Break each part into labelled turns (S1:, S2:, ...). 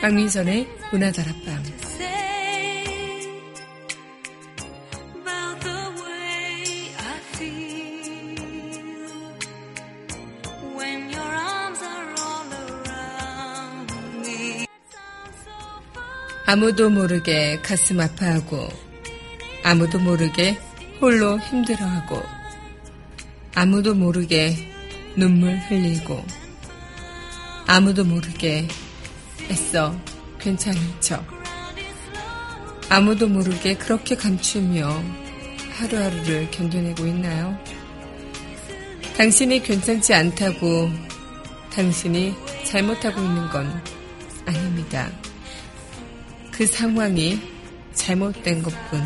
S1: 박민선의 문화다락방. 아무도 모르게 가슴 아파하고 아무도 모르게 홀로 힘들어하고 아무도 모르게 눈물 흘리고 아무도 모르게 애써 괜찮은 척. 아무도 모르게 그렇게 감추며 하루하루를 견뎌내고 있나요? 당신이 괜찮지 않다고 당신이 잘못하고 있는 건 아닙니다. 그 상황이 잘못된 것 뿐.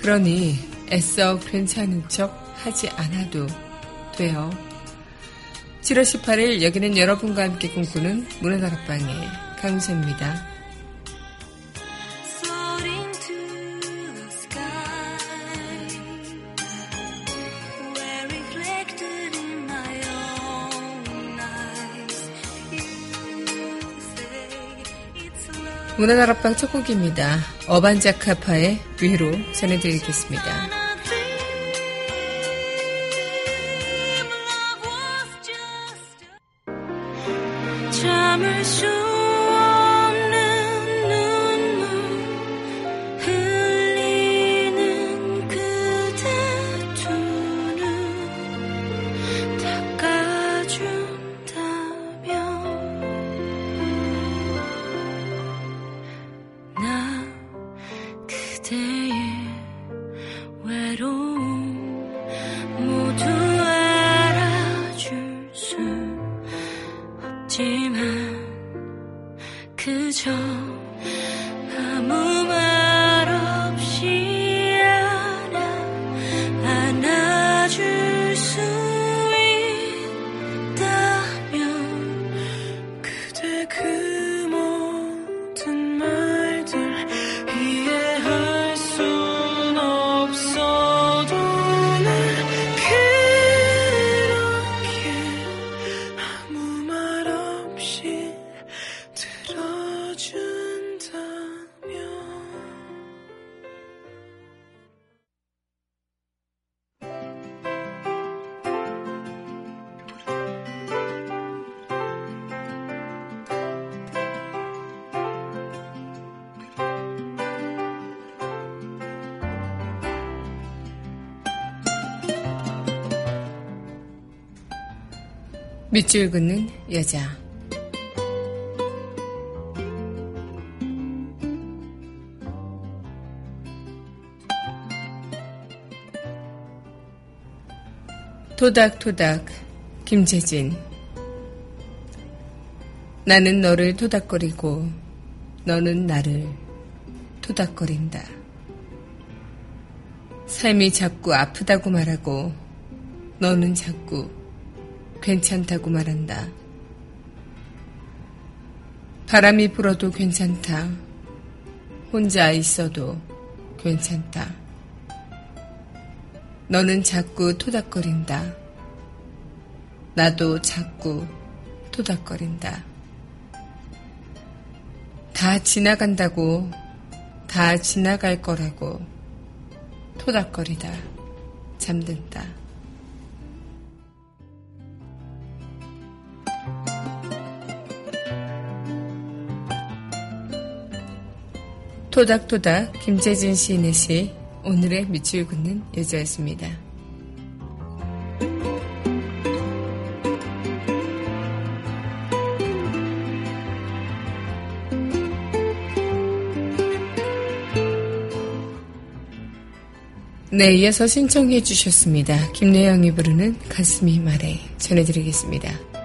S1: 그러니 애써 괜찮은 척 하지 않아도 돼요. 7월 18일 여기는 여러분과 함께 꿈꾸는 문화 다락방의 강수입니다. 문화다락방 첫 곡입니다. 어반자카파의 위로 전해드리겠습니다. 밑줄 긋는 여자. 토닥토닥 김재진 나는 너를 토닥거리고 너는 나를 토닥거린다. 삶이 자꾸 아프다고 말하고 너는 자꾸 괜찮다고 말한다. 바람이 불어도 괜찮다. 혼자 있어도 괜찮다. 너는 자꾸 토닥거린다. 나도 자꾸 토닥거린다. 다 지나간다고, 다 지나갈 거라고 토닥거리다 잠든다.
S2: 토닥토닥 김재진 시인의 시 오늘의 밑줄 긋는 여자였습니다. 네, 이어서 신청해 주셨습니다. 김래영이 부르는 가슴이 말해 전해드리겠습니다.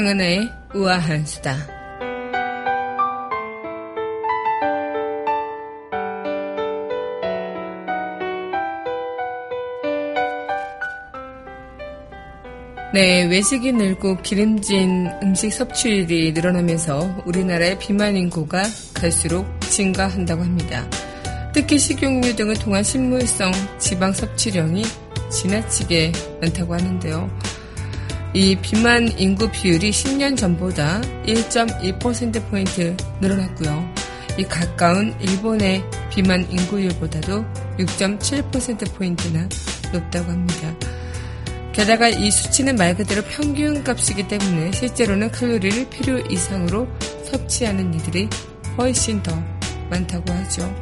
S2: 강은하의 우아한 수다. 네, 외식이 늘고 기름진 음식 섭취율이 늘어나면서 우리나라의 비만 인구가 갈수록 증가한다고 합니다. 특히 식용유 등을 통한 식물성 지방 섭취량이 지나치게 많다고 하는데요. 이 비만 인구 비율이 10년 전보다 1.1%포인트 늘어났고요. 이 가까운 일본의 비만 인구율보다도 6.7%포인트나 높다고 합니다. 게다가 이 수치는 말 그대로 평균 값이기 때문에 실제로는 칼로리를 필요 이상으로 섭취하는 이들이 훨씬 더 많다고 하죠.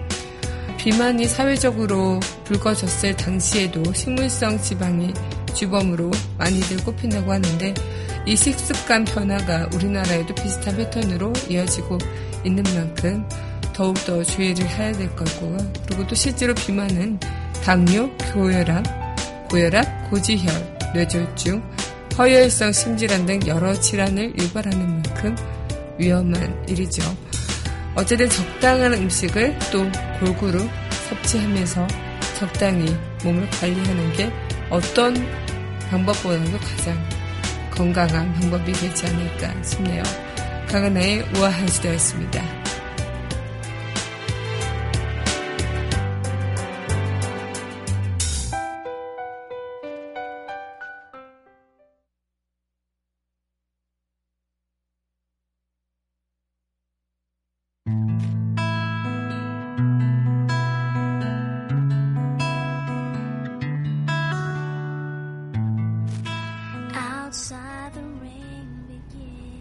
S2: 비만이 사회적으로 불거졌을 당시에도 식물성 지방이 주범으로 많이들 꼽힌다고 하는데 이 식습관 변화가 우리나라에도 비슷한 패턴으로 이어지고 있는 만큼 더욱더 주의를 해야 될 거고 그리고 또 실제로 비만은 당뇨, 고혈압, 고혈압, 고지혈, 뇌졸중, 허혈성 심질환 등 여러 질환을 유발하는 만큼 위험한 일이죠. 어쨌든 적당한 음식을 또 골고루 섭취하면서 적당히 몸을 관리하는 게 어떤 방법보다도 가장 건강한 방법이 되지 않을까 싶네요. 강은하의 우아한 시대였습니다.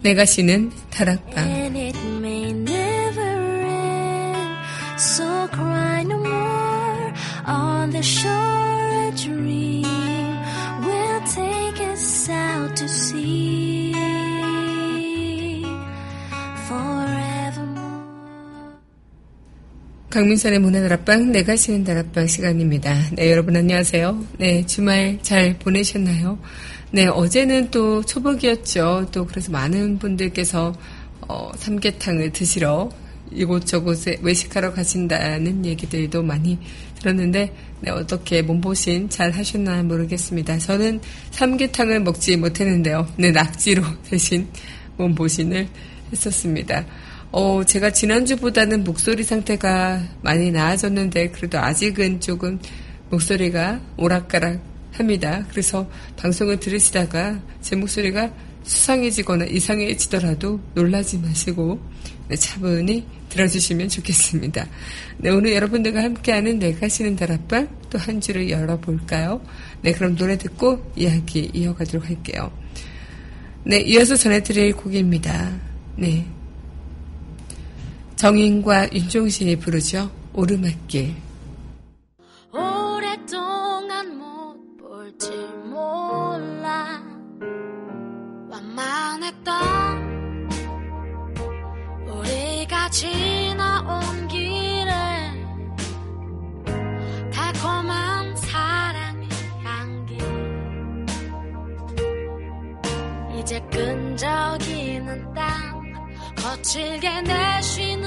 S2: 내가 쉬는 다락방 강민선의 문화다락방, 내가 쉬는 다락방 시간입니다. 네, 여러분 안녕하세요. 네, 주말 잘 보내셨나요? 네, 어제는 또 초복이었죠. 또 그래서 많은 분들께서 어, 삼계탕을 드시러 이곳저곳에 외식하러 가신다는 얘기들도 많이 들었는데 네, 어떻게 몸보신 잘 하셨나 모르겠습니다. 저는 삼계탕을 먹지 못했는데요. 네, 낙지로 대신 몸보신을 했었습니다. 어, 제가 지난주보다는 목소리 상태가 많이 나아졌는데 그래도 아직은 조금 목소리가 오락가락 합니다. 그래서 방송을 들으시다가 제 목소리가 수상해지거나 이상해지더라도 놀라지 마시고 네, 차분히 들어주시면 좋겠습니다. 네, 오늘 여러분들과 함께하는 내가 쉬는 다락방 또 한 주를 열어볼까요? 네, 그럼 노래 듣고 이야기 이어가도록 할게요. 네, 이어서 전해드릴 곡입니다. 네. 정인과 윤종신이 부르죠. 오르막길.
S3: 이제 끈적이는 땅 거칠게 내쉬는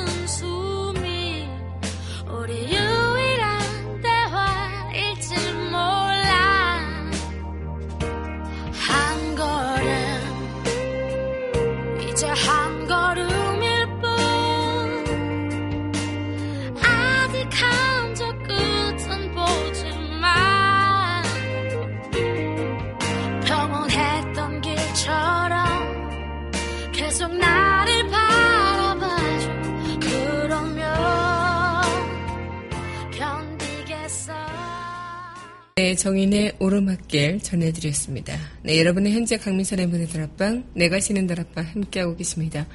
S2: 네, 정인의 오르막길 전해드렸습니다. 네, 여러분은 현재 강민선의 문의 다락방, 내가 쉬는 다락방 함께하고 계십니다.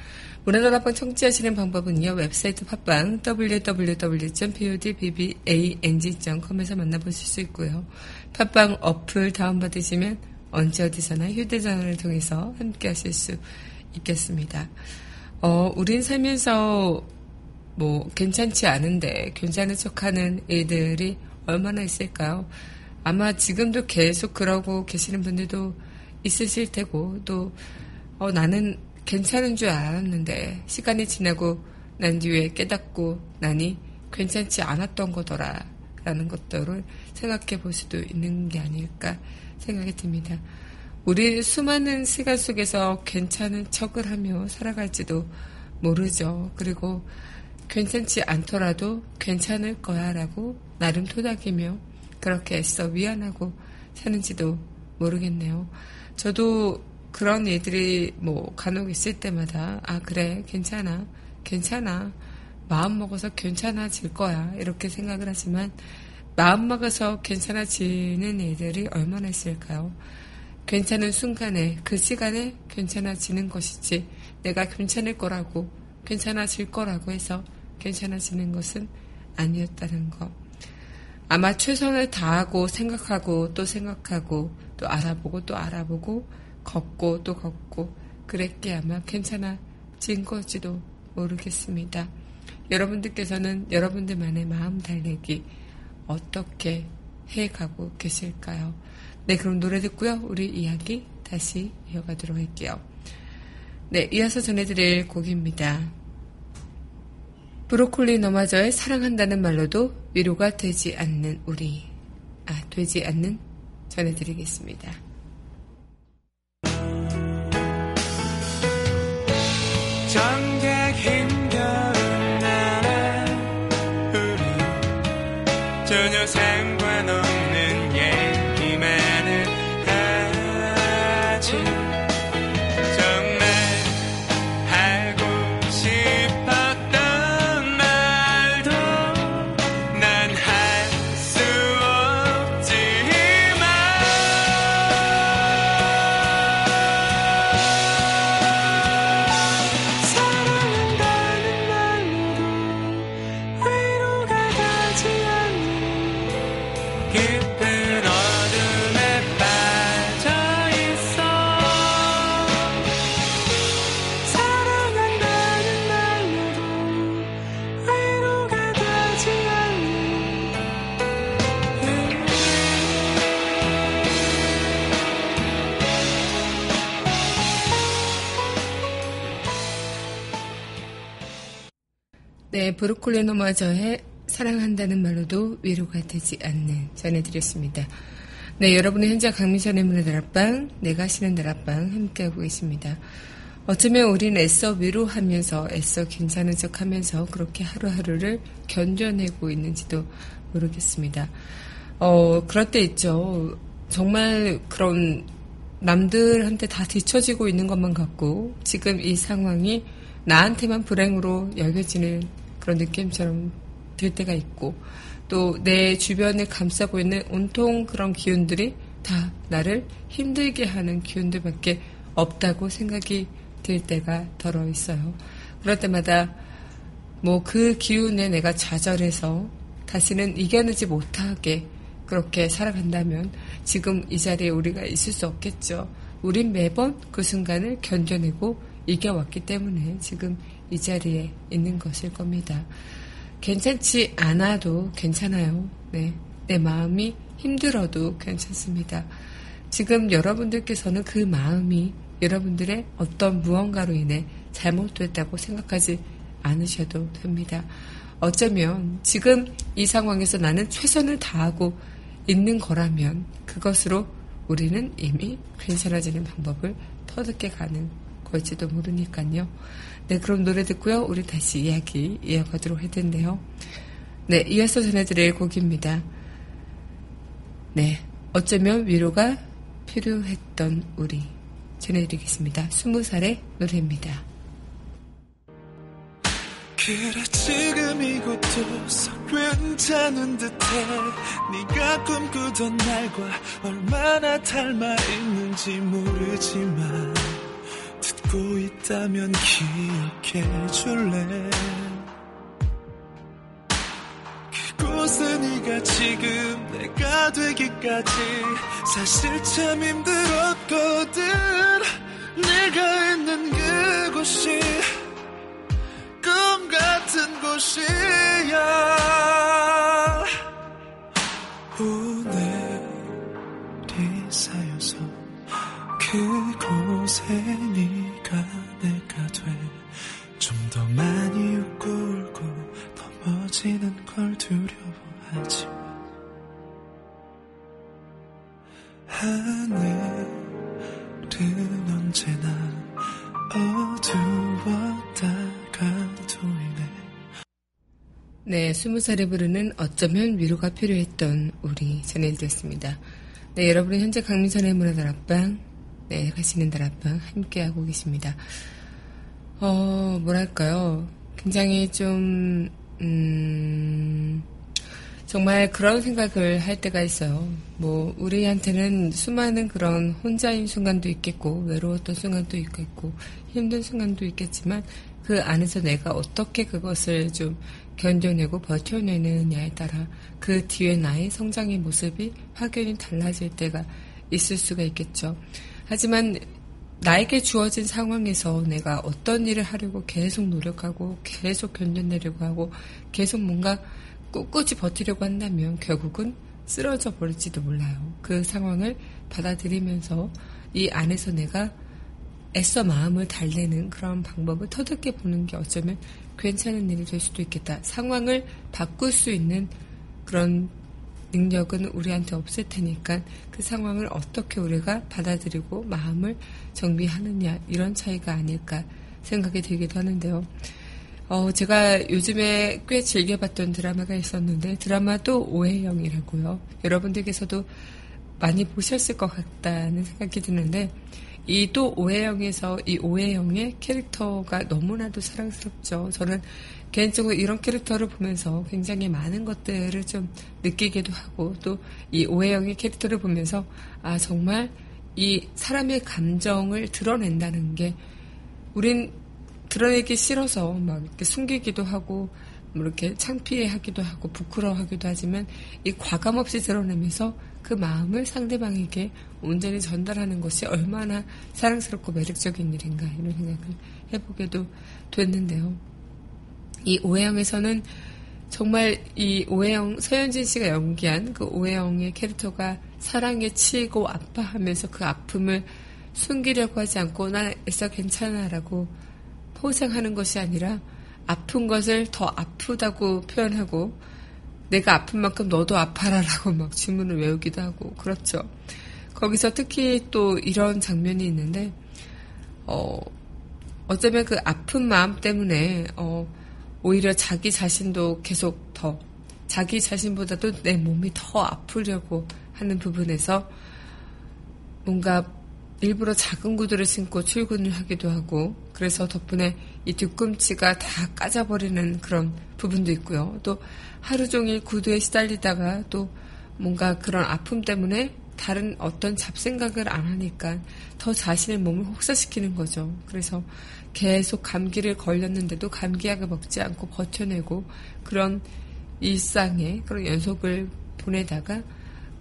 S2: 문의 다락방 청취하시는 방법은요, 웹사이트 팟빵 www.podbbang.com에서 만나보실 수 있고요. 팟빵 어플 다운받으시면 언제 어디서나 휴대전화를 통해서 함께하실 수 있겠습니다. 어, 우린 살면서 뭐 괜찮지 않은데 괜찮은 척하는 일들이 얼마나 있을까요? 아마 지금도 계속 그러고 계시는 분들도 있으실 테고 또 어, 나는 괜찮은 줄 알았는데 시간이 지나고 난 뒤에 깨닫고 나니 괜찮지 않았던 거더라 라는 것들을 생각해 볼 수도 있는 게 아닐까 생각이 듭니다. 우리 수많은 시간 속에서 괜찮은 척을 하며 살아갈지도 모르죠. 그리고 괜찮지 않더라도 괜찮을 거야 라고 나름 토닥이며 그렇게 애써 위안하고 사는지도 모르겠네요. 저도 그런 일들이 뭐 간혹 있을 때마다 아 그래 괜찮아 괜찮아 마음 먹어서 괜찮아질 거야 이렇게 생각을 하지만 마음 먹어서 괜찮아지는 일들이 얼마나 있을까요? 괜찮은 순간에 그 시간에 괜찮아지는 것이지 내가 괜찮을 거라고 괜찮아질 거라고 해서 괜찮아지는 것은 아니었다는 것. 아마 최선을 다하고 생각하고 또 생각하고 또 알아보고 또 알아보고 걷고 또 걷고 그랬기에 아마 괜찮아진 걸지도 모르겠습니다. 여러분들께서는 여러분들만의 마음 달래기 어떻게 해가고 계실까요? 네, 그럼 노래 듣고요. 우리 이야기 다시 이어가도록 할게요. 네, 이어서 전해드릴 곡입니다. 브로콜리 너마저의 사랑한다는 말로도 위로가 되지 않는 우리. 아, 되지 않는 전해드리겠습니다.
S4: 정
S2: 네, 브로콜리 너마저의 사랑한다는 말로도 위로가 되지 않는 전해드렸습니다. 네, 여러분은 현재 강민선의 문의 다락방, 내가 쉬는 다락방 함께하고 계십니다. 어쩌면 우리는 애써 위로하면서 애써 괜찮은 척 하면서 그렇게 하루하루를 견뎌내고 있는지도 모르겠습니다. 어, 그럴 때 있죠. 정말 그런 남들한테 다 뒤처지고 있는 것만 같고 지금 이 상황이 나한테만 불행으로 여겨지는 그런 느낌처럼 들 때가 있고 또 내 주변을 감싸고 있는 온통 그런 기운들이 다 나를 힘들게 하는 기운들밖에 없다고 생각이 들 때가 덜어 있어요. 그럴 때마다 뭐 그 기운에 내가 좌절해서 다시는 이겨내지 못하게 그렇게 살아간다면 지금 이 자리에 우리가 있을 수 없겠죠. 우린 매번 그 순간을 견뎌내고 이겨왔기 때문에 지금 이 자리에 있는 것일 겁니다. 괜찮지 않아도 괜찮아요. 네. 내 마음이 힘들어도 괜찮습니다. 지금 여러분들께서는 그 마음이 여러분들의 어떤 무언가로 인해 잘못됐다고 생각하지 않으셔도 됩니다. 어쩌면 지금 이 상황에서 나는 최선을 다하고 있는 거라면 그것으로 우리는 이미 괜찮아지는 방법을 터득해 가는 걸지도 모르니까요. 네, 그럼 노래 듣고요. 우리 다시 이야기 이어가도록 할 텐데요. 네, 이어서 전해드릴 곡입니다. 네, 어쩌면 위로가 필요했던 우리 전해드리겠습니다. 스무 살의 노래입니다.
S4: 그래 지금 이곳도 썩 괜찮은 듯해 네가 꿈꾸던 날과 얼마나 닮아 있는지 모르지만 듣고 있다면 기억해 줄래? 그곳은 네가 지금 내가 되기까지 사실 참 힘들었거든. 내가 있는 그곳이 꿈 같은 곳이야 그곳에 네가 내가 돼 좀 더 많이 웃고 울고 넘어지는 걸 두려워하지 하늘은 언제나 어두웠다가 보이네
S2: 네, 스무 살에 부르는 어쩌면 위로가 필요했던 우리 전해드렸습니다. 네, 여러분은 현재 강민선의 문화다락방, 네, 가시는 다락방 함께하고 계십니다. 어, 뭐랄까요. 굉장히 좀, 음, 정말 그런 생각을 할 때가 있어요. 뭐, 우리한테는 수많은 그런 혼자인 순간도 있겠고, 외로웠던 순간도 있겠고, 힘든 순간도 있겠지만, 그 안에서 내가 어떻게 그것을 좀 견뎌내고 버텨내느냐에 따라 그 뒤에 나의 성장의 모습이 확연히 달라질 때가 있을 수가 있겠죠. 하지만 나에게 주어진 상황에서 내가 어떤 일을 하려고 계속 노력하고 계속 견뎌내려고 하고 계속 뭔가 꿋꿋이 버티려고 한다면 결국은 쓰러져 버릴지도 몰라요. 그 상황을 받아들이면서 이 안에서 내가 애써 마음을 달래는 그런 방법을 터득해 보는 게 어쩌면 괜찮은 일이 될 수도 있겠다. 상황을 바꿀 수 있는 그런 능력은 우리한테 없을 테니까 그 상황을 어떻게 우리가 받아들이고 마음을 정비하느냐 이런 차이가 아닐까 생각이 들기도 하는데요. 어, 제가 요즘에 꽤 즐겨봤던 드라마가 있었는데 드라마도 오해영이라고요. 여러분들께서도 많이 보셨을 것 같다는 생각이 드는데 이 또 오해영에서 이 오해영의 캐릭터가 너무나도 사랑스럽죠. 저는 개인적으로 이런 캐릭터를 보면서 굉장히 많은 것들을 좀 느끼기도 하고 또 이 오해영의 캐릭터를 보면서 아 정말 이 사람의 감정을 드러낸다는 게 우린 드러내기 싫어서 막 이렇게 숨기기도 하고 뭐 이렇게 창피해하기도 하고 부끄러워하기도 하지만 이 과감 없이 드러내면서 그 마음을 상대방에게 온전히 전달하는 것이 얼마나 사랑스럽고 매력적인 일인가 이런 생각을 해보게도 됐는데요. 이 오해영에서는 정말 이 오해영 서현진 씨가 연기한 그 오해영의 캐릭터가 사랑에 치이고 아파하면서 그 아픔을 숨기려고 하지 않고 나 애써 괜찮아라고 포장하는 것이 아니라 아픈 것을 더 아프다고 표현하고 내가 아픈 만큼 너도 아파라라고 막 주문을 외우기도 하고 그렇죠. 거기서 특히 또 이런 장면이 있는데 어 어쩌면 그 아픈 마음 때문에 어 오히려 자기 자신도 계속 더 자기 자신보다도 내 몸이 더 아프려고 하는 부분에서 뭔가 일부러 작은 구두를 신고 출근을 하기도 하고 그래서 덕분에 이 뒤꿈치가 다 까져버리는 그런 부분도 있고요. 또 하루 종일 구두에 시달리다가 또 뭔가 그런 아픔 때문에 다른 어떤 잡생각을 안 하니까 더 자신의 몸을 혹사시키는 거죠. 그래서 계속 감기를 걸렸는데도 감기약을 먹지 않고 버텨내고 그런 일상의 그런 연속을 보내다가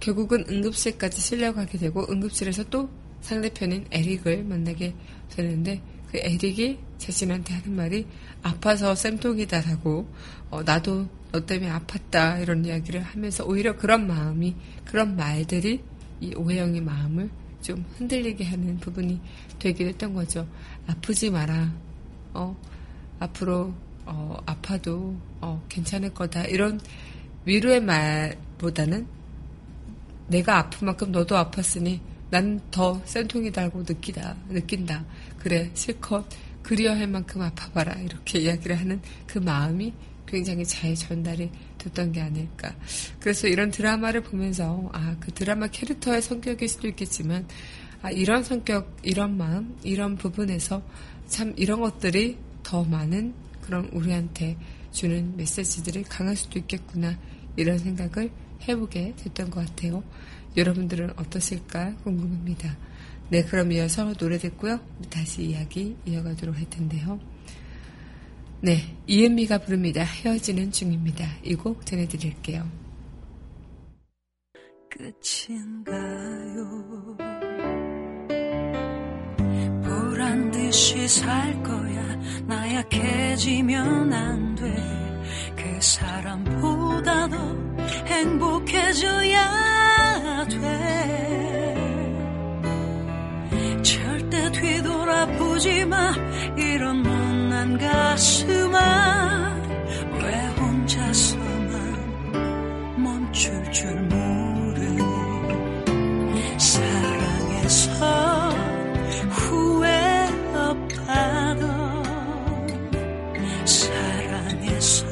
S2: 결국은 응급실까지 실려가게 되고 응급실에서 또 상대편인 에릭을 만나게 되는데 그 에릭이 자신한테 하는 말이 아파서 쌤통이다라고 어, 나도 너 때문에 아팠다 이런 이야기를 하면서 오히려 그런 마음이 그런 말들이 이 오해영의 마음을 좀 흔들리게 하는 부분이 되기도 했던 거죠. 아프지 마라. 어, 앞으로 어, 아파도 어, 괜찮을 거다. 이런 위로의 말보다는 내가 아픈 만큼 너도 아팠으니 난 더 센통이다고 느끼다, 느낀다. 그래, 실컷 그리워할 만큼 아파봐라. 이렇게 이야기를 하는 그 마음이 굉장히 잘 전달이 됐던 게 아닐까. 그래서 이런 드라마를 보면서, 아, 그 드라마 캐릭터의 성격일 수도 있겠지만, 아, 이런 성격, 이런 마음, 이런 부분에서 참 이런 것들이 더 많은 그런 우리한테 주는 메시지들이 강할 수도 있겠구나. 이런 생각을 해보게 됐던 것 같아요. 여러분들은 어떠실까 궁금합니다. 네, 그럼 이어서 노래 듣고요. 다시 이야기 이어가도록 할 텐데요. 네, 이은미가 부릅니다. 헤어지는 중입니다. 이 곡 전해드릴게요.
S1: 끝인가요? 보란 듯이 살 거야. 나 약해지면 안 돼. 그 사람보다 더 행복해져야 돼. 절대 뒤돌아보지 마. 이런 못난 가슴아. 왜 혼자서만 멈출 줄 모르니. 사랑해서 후회 없다던 사랑해서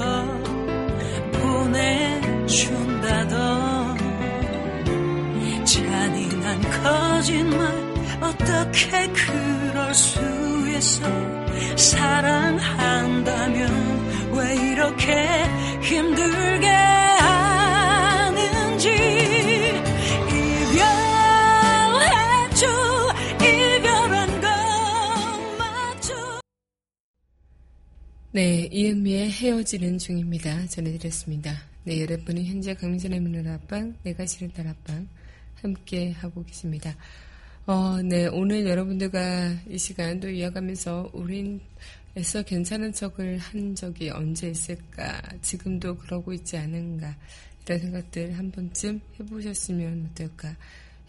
S1: 보내준다던 잔인한 거짓말 어떻게 그럴 수 있어 사랑한다면 왜 이렇게 힘들게
S2: 네, 이은미의 헤어지는 중입니다. 전해드렸습니다. 네, 여러분은 현재 강민선의 문을 앞방, 내가 싫은 딸 앞방 함께 하고 계십니다. 어, 네, 오늘 여러분들과 이 시간 또 이어가면서 우린 애써 괜찮은 척을 한 적이 언제 있을까? 지금도 그러고 있지 않은가? 이런 생각들 한 번쯤 해보셨으면 어떨까?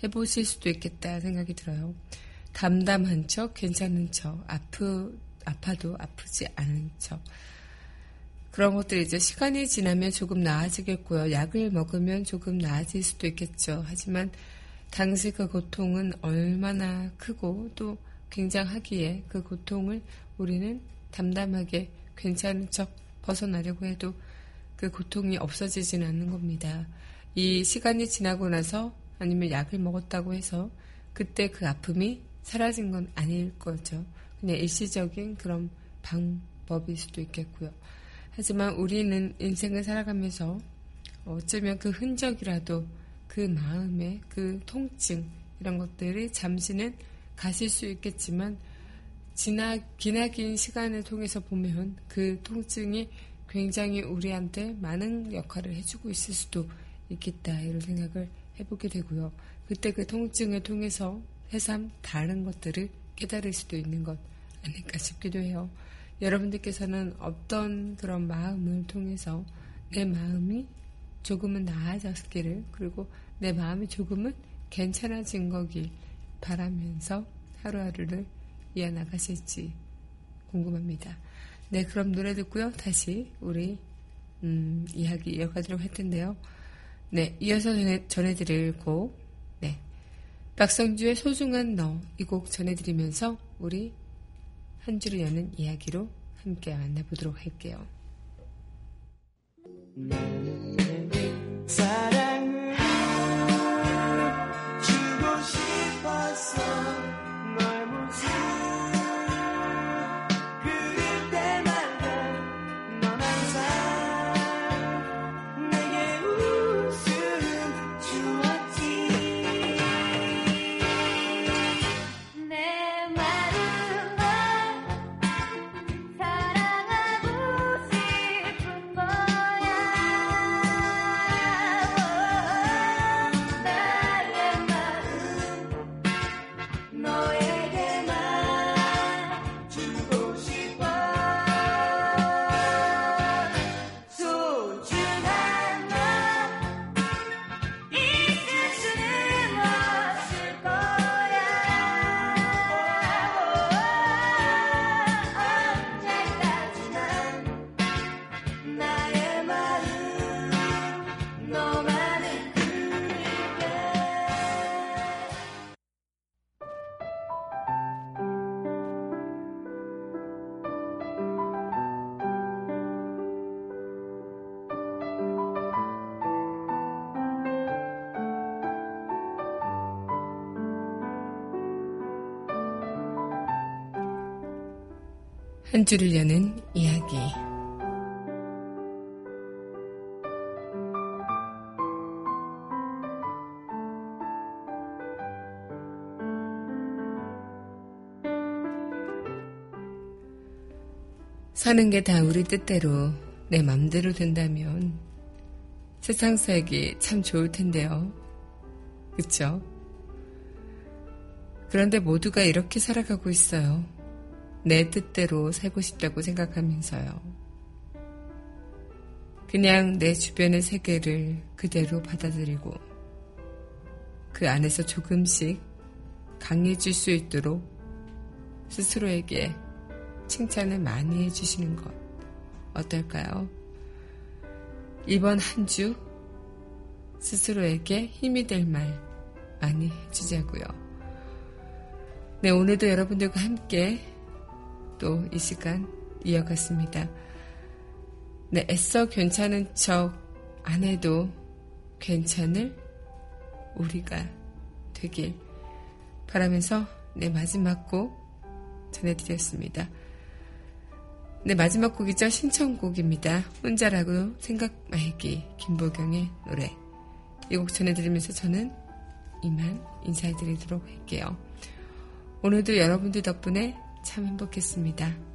S2: 해보실 수도 있겠다 생각이 들어요. 담담한 척, 괜찮은 척, 아프, 아파도 아프지 않은 척. 그런 것들이 이제 시간이 지나면 조금 나아지겠고요. 약을 먹으면 조금 나아질 수도 있겠죠. 하지만 당시 그 고통은 얼마나 크고 또 굉장하기에 그 고통을 우리는 담담하게 괜찮은 척 벗어나려고 해도 그 고통이 없어지지는 않는 겁니다. 이 시간이 지나고 나서 아니면 약을 먹었다고 해서 그때 그 아픔이 사라진 건 아닐 거죠. 그냥 일시적인 그런 방법일 수도 있겠고요. 하지만 우리는 인생을 살아가면서 어쩌면 그 흔적이라도 그 마음의 그 통증 이런 것들이 잠시는 가실 수 있겠지만 지나 기나긴 시간을 통해서 보면 그 통증이 굉장히 우리한테 많은 역할을 해주고 있을 수도 있겠다 이런 생각을 해보게 되고요. 그때 그 통증을 통해서 새삼 다른 것들을 깨달을 수도 있는 것 아닐까 싶기도 해요. 여러분들께서는 어떤 그런 마음을 통해서 내 마음이 조금은 나아졌기를 그리고 내 마음이 조금은 괜찮아진 거길 바라면서 하루하루를 이어나가실지 궁금합니다. 네, 그럼 노래 듣고요. 다시 우리 음, 이야기 이어가도록 할 텐데요. 네, 이어서 전해, 전해드릴 곡, 네, 박성주의 소중한 너 이 곡 전해드리면서 우리 한 주를 여는 이야기로 함께 만나보도록 할게요.
S4: 사
S2: 한 줄을 여는 이야기. 사는 게 다 우리 뜻대로 내 맘대로 된다면 세상 살기 참 좋을 텐데요. 그쵸? 그런데 모두가 이렇게 살아가고 있어요. 내 뜻대로 살고 싶다고 생각하면서요. 그냥 내 주변의 세계를 그대로 받아들이고 그 안에서 조금씩 강해질 수 있도록 스스로에게 칭찬을 많이 해주시는 것 어떨까요? 이번 한 주 스스로에게 힘이 될 말 많이 해주자고요. 네, 오늘도 여러분들과 함께 또 이 시간 이어갔습니다. 네, 애써 괜찮은 척 안 해도 괜찮을 우리가 되길 바라면서 네, 마지막 곡 전해드렸습니다. 네, 마지막 곡이죠. 신청곡입니다. 혼자라고 생각 말기 김보경의 노래. 이 곡 전해드리면서 저는 이만 인사드리도록 할게요. 오늘도 여러분들 덕분에 참 행복했습니다.